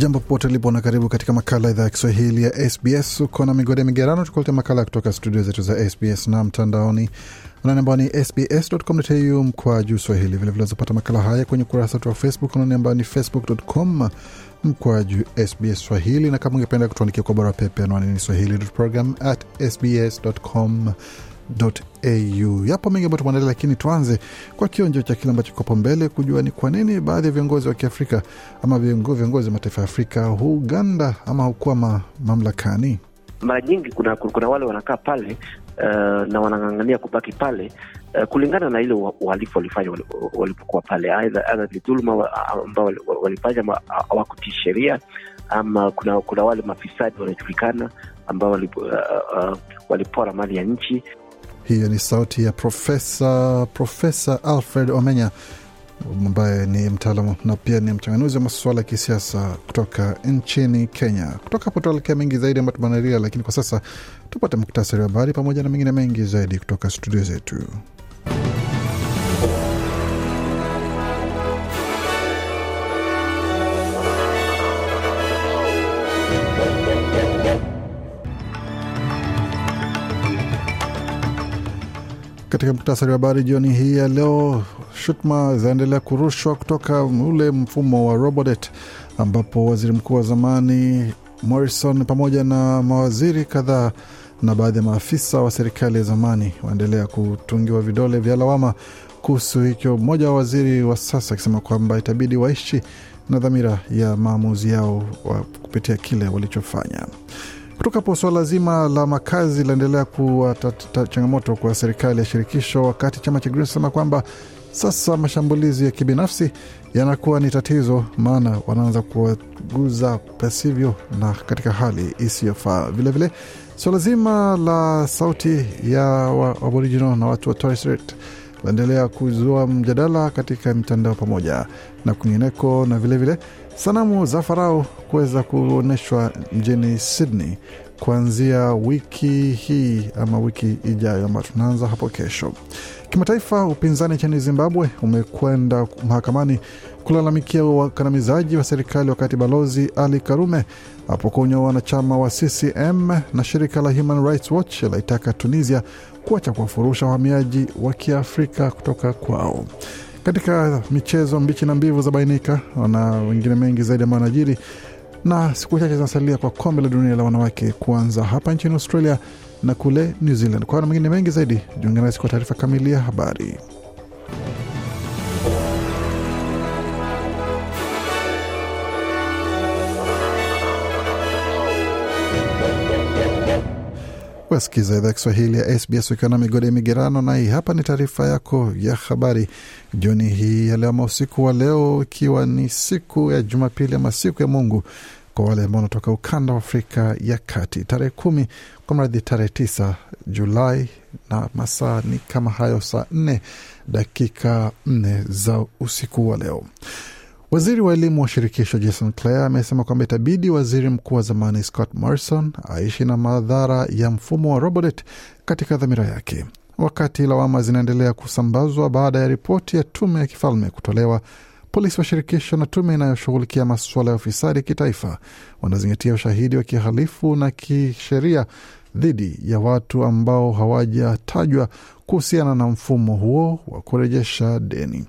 Jambo popote ulipo na karibu katika makala idhaa ya Kiswahili ya SBS. Uko na migode migerano, tukulete makala kutoka studio zetu za SBS na mtandaoni anani ambao ni sbs.com.au mkwa juu swahili. Vilevile zapata makala haya kwenye ukurasa wetu wa Facebook anani ambao ni facebook.com mkwa juu SBS Swahili, na kama ungependa kutuandikia kwa barua pepe, anwani ni swahili.program at sbs.com au. Yapo mengi ambayo tumeandalia, lakini tuanze kwa kionjo cha kile ambacho kopo mbele, kujua ni kwa nini baadhi ya viongozi wa Kiafrika ama viongozi wa mataifa ya Afrika huganda ama hukwama mamlakani. Mara nyingi kuna, kuna wale wanakaa pale uh, na wanang'ang'ania kubaki pale uh, kulingana na ile uhalifu walifanya walipokuwa pale, aidha ni dhuluma ambao walifanya hawakutii sheria ama kuna, kuna wale mafisadi wanajulikana ambao walipora uh, uh, mali ya nchi. Hiyo ni sauti ya Profesa Profesa Alfred Omenya ambaye ni mtaalamu na pia ni mchanganuzi wa masuala ya kisiasa kutoka nchini Kenya. Kutoka hapo tuelekea mengi zaidi ambayo tumeandalia, lakini kwa sasa tupate muktasari wa habari pamoja na mengine mengi zaidi kutoka studio zetu. Katika muktasari wa habari jioni hii ya leo, shutuma zaendelea kurushwa kutoka ule mfumo wa Robodebt ambapo waziri mkuu wa zamani Morrison pamoja na mawaziri kadhaa na baadhi ya maafisa wa serikali ya zamani waendelea kutungiwa vidole vya lawama kuhusu hicho, mmoja wa waziri wa sasa akisema kwamba itabidi waishi na dhamira ya maamuzi yao wa kupitia kile walichofanya. Kutoka hapo suala zima la makazi linaendelea kuwa changamoto kwa serikali ya shirikisho, wakati chama cha Green sema kwamba sasa mashambulizi ya kibinafsi yanakuwa ni tatizo, maana wanaanza kuwaguza pasivyo na katika hali isiyofaa. Vilevile suala zima la sauti ya Aboriginal na watu wa Torres Strait laendelea kuzua mjadala katika mitandao pamoja na kwingineko, na vilevile vile, sanamu za Farao kuweza kuonyeshwa mjini Sydney kuanzia wiki hii ama wiki ijayo ambayo tunaanza hapo kesho. Kimataifa, upinzani nchini Zimbabwe umekwenda mahakamani kulalamikia wakandamizaji wa serikali, wakati balozi Ali Karume apokonywa wanachama wa CCM na shirika la Human Rights Watch laitaka Tunisia kuacha kuwafurusha wahamiaji wa Kiafrika kutoka kwao. Katika michezo, mbichi na mbivu za bainika na wengine mengi zaidi ambayo anajiri, na siku chache zinasalia kwa kombe la dunia la wanawake kuanza hapa nchini Australia na kule New Zealand. Kwa na mengine mengi zaidi, jiunge kwa taarifa kamili ya habari. Wasikiza idhaa Kiswahili ya SBS ukiwa na migode migerano, na hii hapa ni taarifa yako ya habari jioni hii ya leo, ama usiku wa leo, ikiwa ni siku ya Jumapili ama siku ya Mungu kwa wale ambao wanatoka ukanda wa Afrika ya Kati, tarehe kumi kwa mradhi, tarehe tisa Julai na masaa ni kama hayo, saa nne dakika nne za usiku wa leo. Waziri wa elimu wa shirikisho Jason Clare amesema kwamba itabidi waziri mkuu wa zamani Scott Morrison aishi na madhara ya mfumo wa Robodebt katika dhamira yake, wakati lawama zinaendelea kusambazwa baada ya ripoti ya tume ya kifalme kutolewa. Polisi wa shirikisho na tume inayoshughulikia masuala ya ufisadi kitaifa wanazingatia ushahidi wa kihalifu na kisheria dhidi ya watu ambao hawajatajwa kuhusiana na mfumo huo wa kurejesha deni.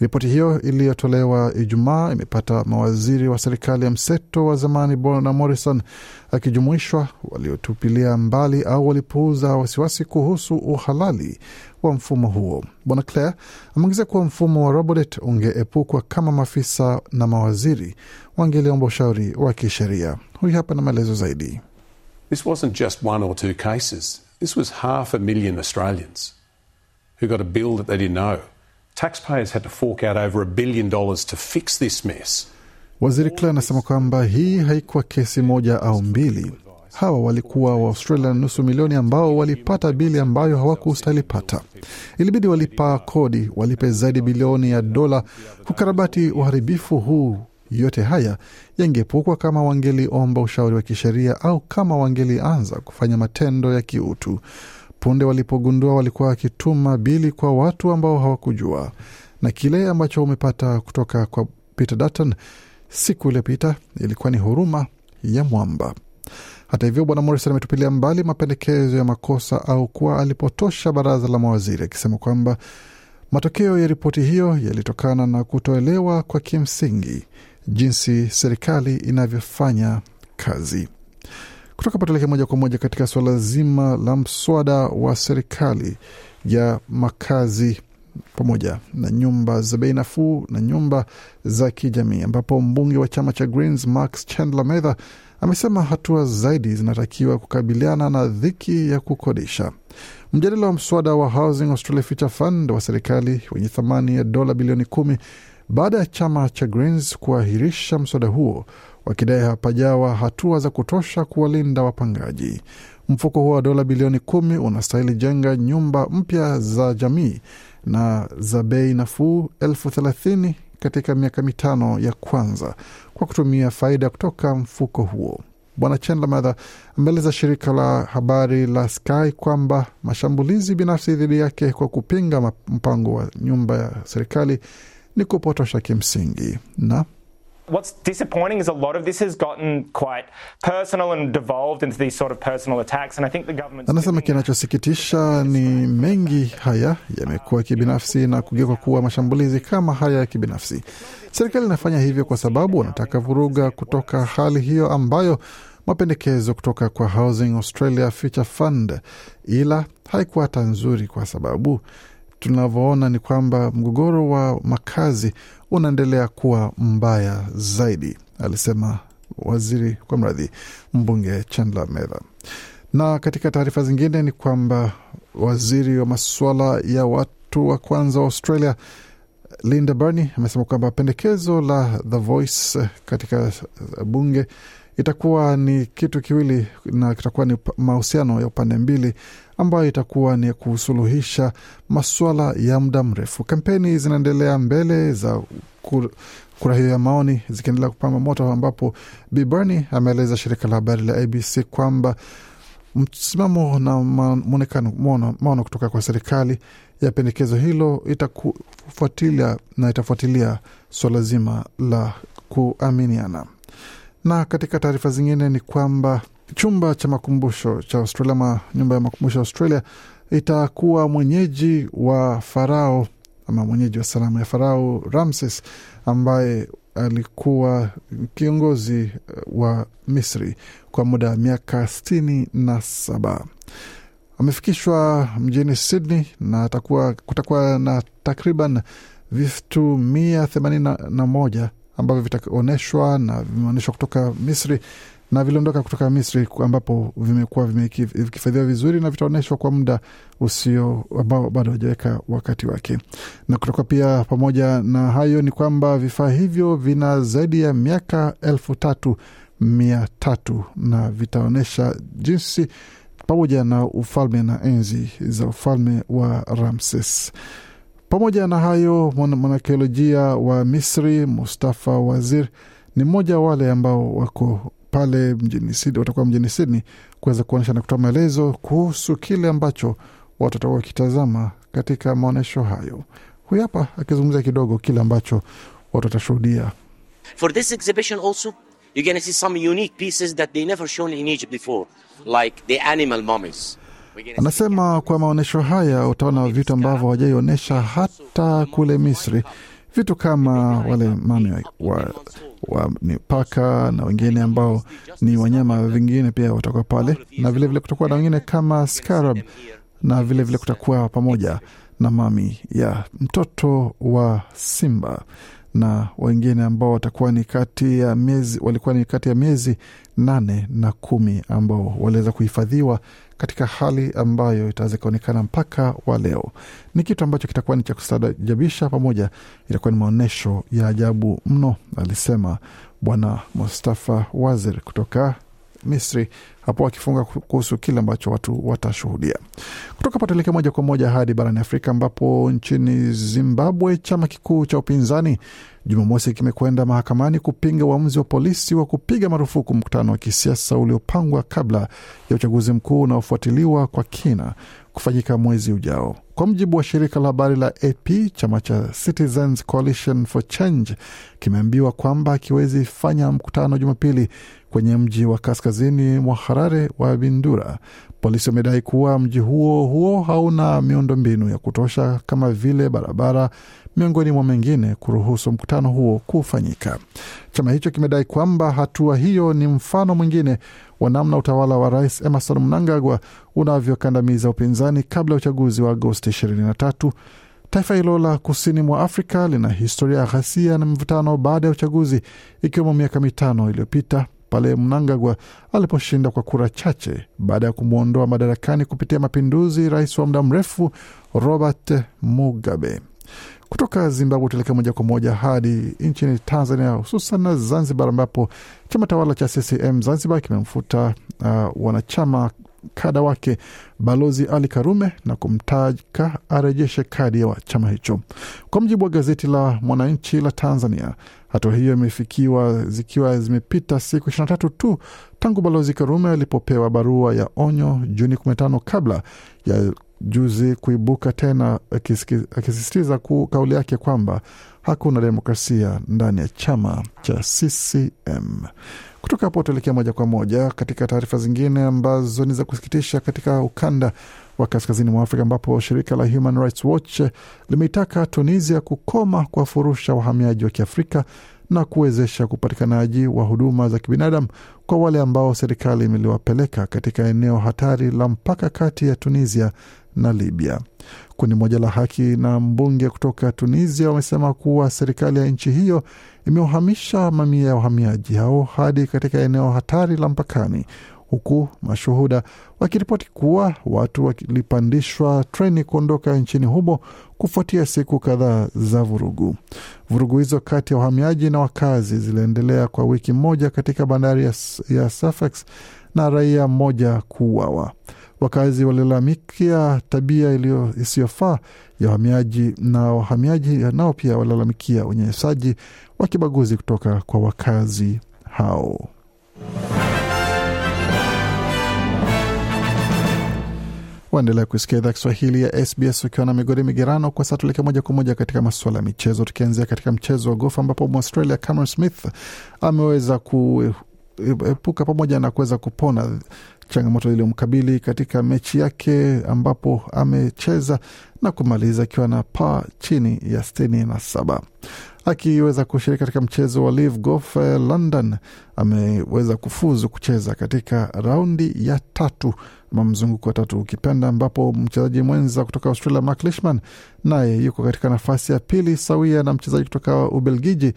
Ripoti hiyo iliyotolewa Ijumaa imepata mawaziri wa serikali ya mseto wa zamani Bwana Morrison akijumuishwa, waliotupilia mbali au walipuuza wasiwasi kuhusu uhalali wa mfumo huo. Bwana Clare ameongeza kuwa mfumo wa Robodebt ungeepukwa kama maafisa na mawaziri wangeliomba ushauri wa kisheria. Huyu hapa na maelezo zaidi. This wasn't just one or two cases. This was half a million Australians. who got a bill that they didn't know. Taxpayers had to fork out over a billion dollars to fix this mess. Waziri Clare anasema kwamba hii haikuwa kesi moja au mbili. Hawa walikuwa Waaustralia nusu milioni ambao walipata bili ambayo hawakustahili pata. Ilibidi walipa kodi, walipe zaidi bilioni ya dola kukarabati uharibifu huu. Yote haya yangepukwa kama wangeliomba ushauri wa kisheria au kama wangelianza kufanya matendo ya kiutu. Punde walipogundua walikuwa wakituma bili kwa watu ambao hawakujua, na kile ambacho umepata kutoka kwa Peter Dutton siku iliyopita ilikuwa ni huruma ya mwamba. Hata hivyo, bwana Morrison ametupilia mbali mapendekezo ya makosa au kuwa alipotosha baraza la mawaziri, akisema kwamba matokeo ya ripoti hiyo yalitokana na kutoelewa kwa kimsingi jinsi serikali inavyofanya kazi. Kutoka patuleke moja kwa moja katika suala zima la mswada wa serikali ya makazi pamoja na nyumba za bei nafuu na nyumba za kijamii, ambapo mbunge wa chama cha Greens Max Chandler Mather amesema hatua zaidi zinatakiwa kukabiliana na dhiki ya kukodisha. Mjadala wa mswada wa Housing Australia Future Fund wa serikali wenye thamani ya dola bilioni kumi baada ya chama cha Greens kuahirisha mswada huo wakidai hapajawa hatua za kutosha kuwalinda wapangaji. Mfuko huo wa dola bilioni kumi unastahili jenga nyumba mpya za jamii na za bei nafuu elfu thelathini katika miaka mitano ya kwanza kwa kutumia faida kutoka mfuko huo. Bwana Chandler Mather ameeleza shirika la habari la Sky kwamba mashambulizi binafsi dhidi yake kwa kupinga mpango wa nyumba ya serikali ni kupotosha kimsingi na What's disappointing is a lot of this has gotten quite personal and devolved into these sort of personal attacks and I think the government Anasema kinachosikitisha ni mengi haya yamekuwa kibinafsi na kugeuka kuwa mashambulizi kama haya ya kibinafsi. Serikali inafanya hivyo kwa sababu wanataka vuruga kutoka hali hiyo ambayo mapendekezo kutoka kwa Housing Australia Future Fund, ila haikuwa hata nzuri kwa sababu tunavyoona ni kwamba mgogoro wa makazi unaendelea kuwa mbaya zaidi, alisema waziri kwa mradhi mbunge Chandler Mather. Na katika taarifa zingine ni kwamba waziri wa masuala ya watu wa kwanza wa Australia Linda Burney amesema kwamba pendekezo la The Voice katika bunge itakuwa ni kitu kiwili na kitakuwa ni mahusiano ya upande mbili ambayo itakuwa ni kusuluhisha masuala ya muda mrefu. Kampeni zinaendelea mbele za kura hiyo ya maoni zikiendelea kupamba moto, ambapo Bi Bernie ameeleza shirika la habari la ABC kwamba msimamo na mwonekano maono kutoka kwa serikali ya pendekezo hilo itafuatilia na itafuatilia suala zima la kuaminiana. Na katika taarifa zingine ni kwamba chumba cha makumbusho cha Australia ama nyumba ya makumbusho ya Australia itakuwa mwenyeji wa farao ama mwenyeji wa sanamu ya farao Ramses ambaye alikuwa kiongozi wa Misri kwa muda wa miaka sitini na saba. Amefikishwa mjini Sydney na atakuwa, kutakuwa na takriban vitu mia themanini na moja ambavyo vitaonyeshwa na vimeonyeshwa kutoka Misri na viliondoka kutoka Misri ambapo vimekuwa vikifadhiwa vizuri na vitaonyeshwa kwa muda usio ambao bado hajaweka wakati wake. Na kutoka pia, pamoja na hayo, ni kwamba vifaa hivyo vina zaidi ya miaka elfu tatu mia tatu na vitaonyesha jinsi pamoja na ufalme na enzi za ufalme wa Ramses. Pamoja na hayo, mwanakiolojia wa Misri Mustafa Wazir ni mmoja wa wale ambao wako pale mjini Sydney, watakuwa mjini Sydney kuweza kuonyesha na kutoa maelezo kuhusu kile ambacho watu watakuwa wakitazama katika maonyesho hayo. Huyu hapa akizungumzia kidogo kile ambacho watu watashuhudia. For this exhibition also you're to see some unique pieces that they never shown in Egypt before like the animal mummies. Anasema kwa maonyesho haya utaona vitu ambavyo hawajaionyesha hata kule Misri, vitu kama wale mami wa, wa ni paka na wengine ambao ni wanyama vingine pia watakuwa pale, na vilevile kutakuwa na wengine kama scarab, na vilevile vile kutakuwa pamoja na mami ya mtoto wa simba na wengine ambao watakuwa ni kati ya miezi walikuwa ni kati ya miezi nane na kumi ambao waliweza kuhifadhiwa katika hali ambayo itaweza ikaonekana mpaka wa leo. Ni kitu ambacho kitakuwa ni cha kustajabisha, pamoja itakuwa ni maonyesho ya ajabu mno, alisema Bwana Mustafa Wazir kutoka Misri hapo akifunga kuhusu kile ambacho watu watashuhudia. Kutoka hapa moja kwa moja hadi barani Afrika, ambapo nchini Zimbabwe chama kikuu cha upinzani Jumamosi kimekwenda mahakamani kupinga uamuzi wa polisi wa kupiga marufuku mkutano wa kisiasa uliopangwa kabla ya uchaguzi mkuu unaofuatiliwa kwa kina kufanyika mwezi ujao. Kwa mujibu wa shirika la habari la AP, chama cha Citizens Coalition for Change kimeambiwa kwamba akiwezi fanya mkutano Jumapili kwenye mji wa kaskazini mwa Harare wa Bindura. Polisi wamedai kuwa mji huo huo hauna miundombinu ya kutosha kama vile barabara, miongoni mwa mengine, kuruhusu mkutano huo kufanyika. Chama hicho kimedai kwamba hatua hiyo ni mfano mwingine wa namna utawala wa Rais Emerson Mnangagwa unavyokandamiza upinzani kabla ya uchaguzi wa Agosti 23. Taifa hilo la kusini mwa Afrika lina historia ya ghasia na mvutano baada ya uchaguzi, ikiwemo miaka mitano iliyopita pale Mnangagwa aliposhinda kwa kura chache baada ya kumwondoa madarakani kupitia mapinduzi rais wa muda mrefu Robert Mugabe. Kutoka Zimbabwe tuelekea moja kwa moja hadi nchini Tanzania, hususan na Zanzibar, ambapo chama tawala cha CCM Zanzibar kimemfuta uh, wanachama kada wake Balozi Ali Karume na kumtaka arejeshe kadi ya chama hicho. Kwa mujibu wa gazeti la Mwananchi la Tanzania, hatua hiyo imefikiwa zikiwa zimepita siku 23 tu tangu Balozi Karume alipopewa barua ya onyo Juni 15 kabla ya juzi kuibuka tena akisisitiza kauli yake kwamba hakuna demokrasia ndani ya chama cha CCM. Kutoka hapo tuelekea moja kwa moja katika taarifa zingine ambazo ni za kusikitisha katika ukanda wa kaskazini mwa Afrika ambapo shirika la Human Rights Watch limeitaka Tunisia kukoma kuwafurusha wahamiaji wa Kiafrika na kuwezesha upatikanaji wa huduma za kibinadamu kwa wale ambao serikali imeliwapeleka katika eneo hatari la mpaka kati ya Tunisia na Libya. Kundi moja la haki na mbunge kutoka Tunisia wamesema kuwa serikali ya nchi hiyo imewahamisha mamia ya wahamiaji hao hadi katika eneo hatari la mpakani, huku mashuhuda wakiripoti kuwa watu walipandishwa treni kuondoka nchini humo kufuatia siku kadhaa za vurugu. Vurugu hizo kati ya wahamiaji na wakazi ziliendelea kwa wiki moja katika bandari ya, ya Suffolk na raia mmoja kuuawa. Wakazi walilalamikia tabia isiyofaa ya wahamiaji na wahamiaji nao pia walilalamikia unyanyasaji wa kibaguzi kutoka kwa wakazi hao. Waendelea kusikia idhaa Kiswahili ya SBS ukiwa na migodi migerano. Kwa sasa tuelekea moja kwa moja katika masuala ya michezo, tukianzia katika mchezo wa gofu ambapo Mwaustralia Cameron Smith ameweza kuepuka pamoja na kuweza kupona changamoto iliyomkabili katika mechi yake ambapo amecheza na kumaliza akiwa na paa chini ya sitini na saba akiweza kushiriki katika mchezo wa Live Golf London. Ameweza kufuzu kucheza katika raundi ya tatu ama mzunguko wa tatu ukipenda, ambapo mchezaji mwenza kutoka Australia Mark Leishman naye yuko katika nafasi ya pili sawia na mchezaji kutoka Ubelgiji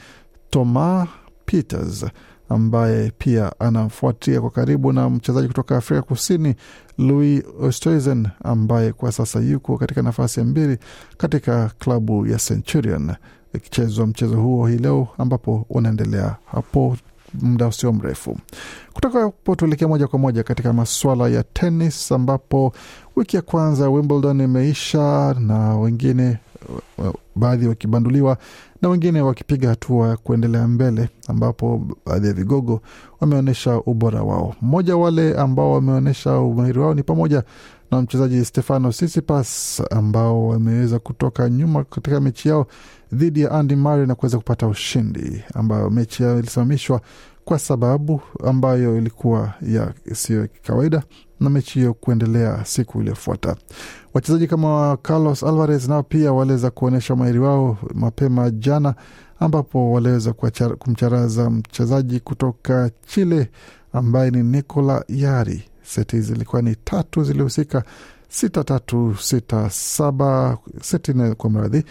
Thomas Peters ambaye pia anamfuatia kwa karibu na mchezaji kutoka Afrika Kusini Louis Oosthuizen ambaye kwa sasa yuko katika nafasi ya mbili katika klabu ya Centurion ikichezwa mchezo huo hii leo ambapo unaendelea hapo muda usio mrefu. Kutoka hapo tuelekea moja kwa moja katika masuala ya tenis, ambapo wiki ya kwanza Wimbledon imeisha na wengine baadhi wakibanduliwa na wengine wakipiga hatua ya kuendelea mbele, ambapo baadhi ya vigogo wameonyesha ubora wao. Mmoja wale ambao wameonyesha umahiri wao ni pamoja na mchezaji Stefano Tsitsipas ambao wameweza kutoka nyuma katika mechi yao dhidi ya Andy Murray na kuweza kupata ushindi, ambayo mechi yao ilisimamishwa kwa sababu ambayo ilikuwa ya isiyo kawaida na mechi hiyo kuendelea siku iliyofuata. Wachezaji kama Carlos Alvarez nao pia waliweza kuonyesha umahiri wao mapema jana, ambapo waliweza kumcharaza mchezaji kutoka Chile ambaye ni Nicola Yari. Seti zilikuwa ni tatu zilihusika, sita tatu sita saba seti nne kwa mradhi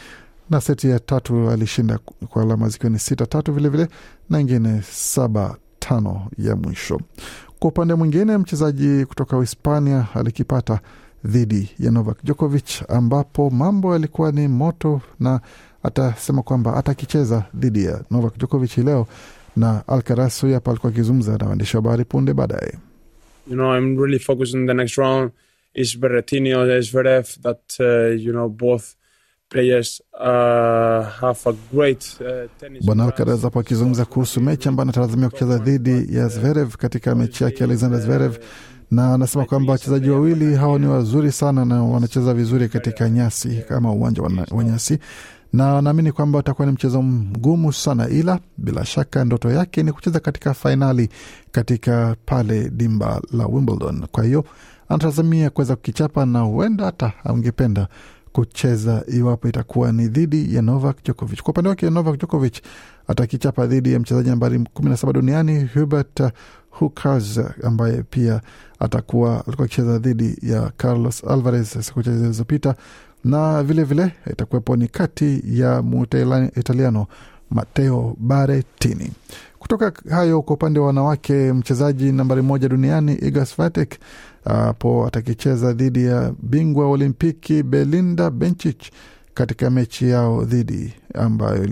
na seti ya tatu alishinda kwa alama zikiwa ni sita tatu vilevile na ingine saba tano ya mwisho. Kwa upande mwingine, mchezaji kutoka Uhispania alikipata dhidi ya Novak Djokovic, ambapo mambo yalikuwa ni moto, na atasema kwamba atakicheza dhidi ya Novak Djokovic hii leo, na Alcaraz huyu hapa alikuwa akizungumza na waandishi wa habari punde baadaye. You know, I'm really focused on the next round. Is Berrettini or Zverev that, uh, you know, both players uh, have a great uh, tennis. Bwana. Alcaraz hapo akizungumza kuhusu mechi ambayo anatazamiwa kucheza dhidi ya Zverev katika mechi yake Alexander Zverev, na anasema kwamba wachezaji wawili hawa ni wazuri sana na wanacheza vizuri katika nyasi kama uwanja wa wa nyasi, na anaamini kwamba utakuwa ni mchezo mgumu sana, ila bila shaka ndoto yake ni kucheza katika fainali katika pale dimba la Wimbledon. Kwa hiyo anatazamia kuweza kukichapa na huenda hata angependa kucheza iwapo itakuwa ni dhidi ya Novak Djokovic. Kwa upande wake Novak Djokovic atakichapa dhidi ya mchezaji nambari kumi na saba duniani Hubert Hurkacz ambaye pia atakuwa alikuwa akicheza dhidi ya Carlos Alvarez siku chache zilizopita, na vilevile itakuwepo ni kati ya Muitaliano Mateo Baretini. Kutoka hayo kwa upande wa wanawake, mchezaji nambari moja duniani Iga Swiatek hapo atakicheza dhidi ya bingwa wa Olimpiki Belinda Bencic katika mechi yao dhidi ambayo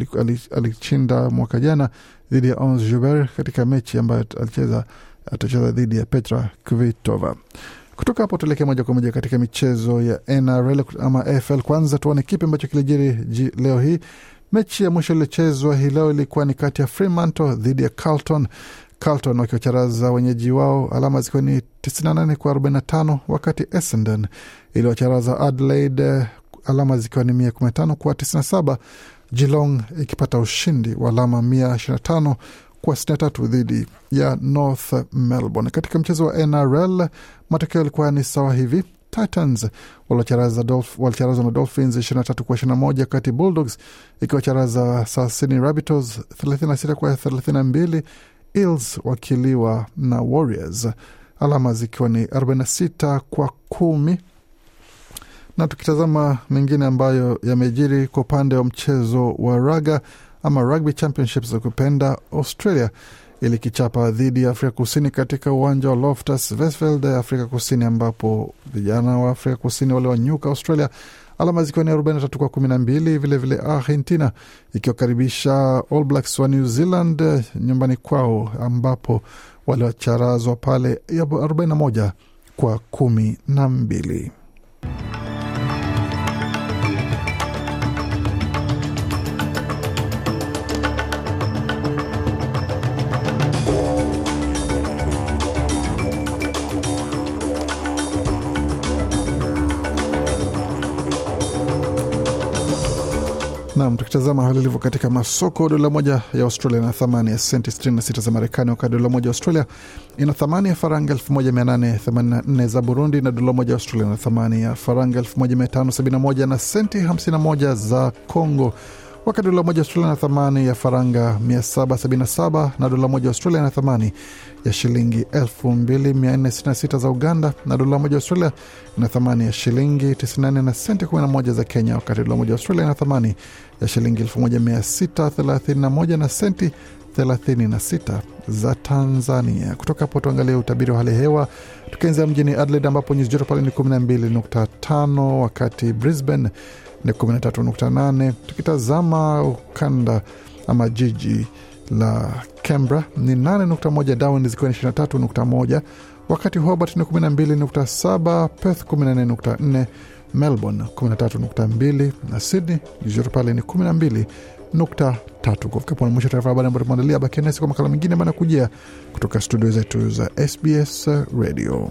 alishinda mwaka jana dhidi ya Ons Jabeur katika mechi ambayo alicheza atacheza dhidi ya Petra Kvitova. Kutoka hapo tuelekee moja kwa moja katika michezo ya NRL ama AFL. Kwanza tuone kipi ambacho kilijiri leo hii. Mechi ya mwisho iliyochezwa hii leo ilikuwa ni kati ya Fremantle dhidi ya Carlton. Carlton wakiwacharaza wenyeji wao alama zikiwa ni 98 kwa 45, wakati Essendon iliwacharaza Adelaide eh, alama zikiwa ni 115 kwa 97, Geelong ikipata ushindi wa alama 125 kwa 63 dhidi ya North Melbourne. Katika mchezo wa NRL matokeo yalikuwa ni sawa hivi. Titans walicharaza Dolph- na Dolphins 23 kwa 21, wakati Bulldogs ikiwacharaza Sydney Rabbitohs 36 kwa 32, Eels wakiliwa na Warriors alama zikiwa ni 46 kwa kumi na tukitazama mengine ambayo yamejiri kwa upande wa mchezo wa raga ama Rugby Championship za kupenda Australia ilikichapa dhidi ya Afrika Kusini katika uwanja wa Loftus Versfeld Afrika Kusini, ambapo vijana wa Afrika Kusini waliwanyuka Australia alama zikiwa ni 43 kwa 12. Vilevile Argentina ikiwakaribisha All Blacks wa New Zealand nyumbani kwao, ambapo waliwacharazwa pale 41 kwa 12. Naam, tukitazama hali ilivyo katika masoko, dola moja ya Australia ina thamani ya senti 66 za Marekani, wakati dola moja ya Australia ina thamani ya faranga 1884 za Burundi, na dola moja ya Australia ina thamani ya faranga 1571 na senti 51 za Congo wakati dola moja Australia na thamani ya faranga 777 na dola moja Australia na thamani ya shilingi 2466 za Uganda, na dola moja Australia na thamani ya shilingi 94 na senti 11 za Kenya, wakati dola moja Australia na thamani ya shilingi 1631 na senti 36 za Tanzania. Kutoka hapo tuangalie utabiri wa hali hewa, tukianzia mjini Adelaide ambapo nyuzi joto pale ni 12.5, wakati Brisbane ni 13.8. Tukitazama ukanda ama jiji la Canberra ni 8.1, Darwin zikiwa ni 23.1, wakati Hobart ni 12.7, Perth 14.4, Melbourne 13.2 na Sydney joto pale ni 12.3. Kufikia pona mwisho taarifa habari ambayo tumeandalia. Bakia nasi kwa makala mengine ambayo kutoka studio zetu za SBS Radio.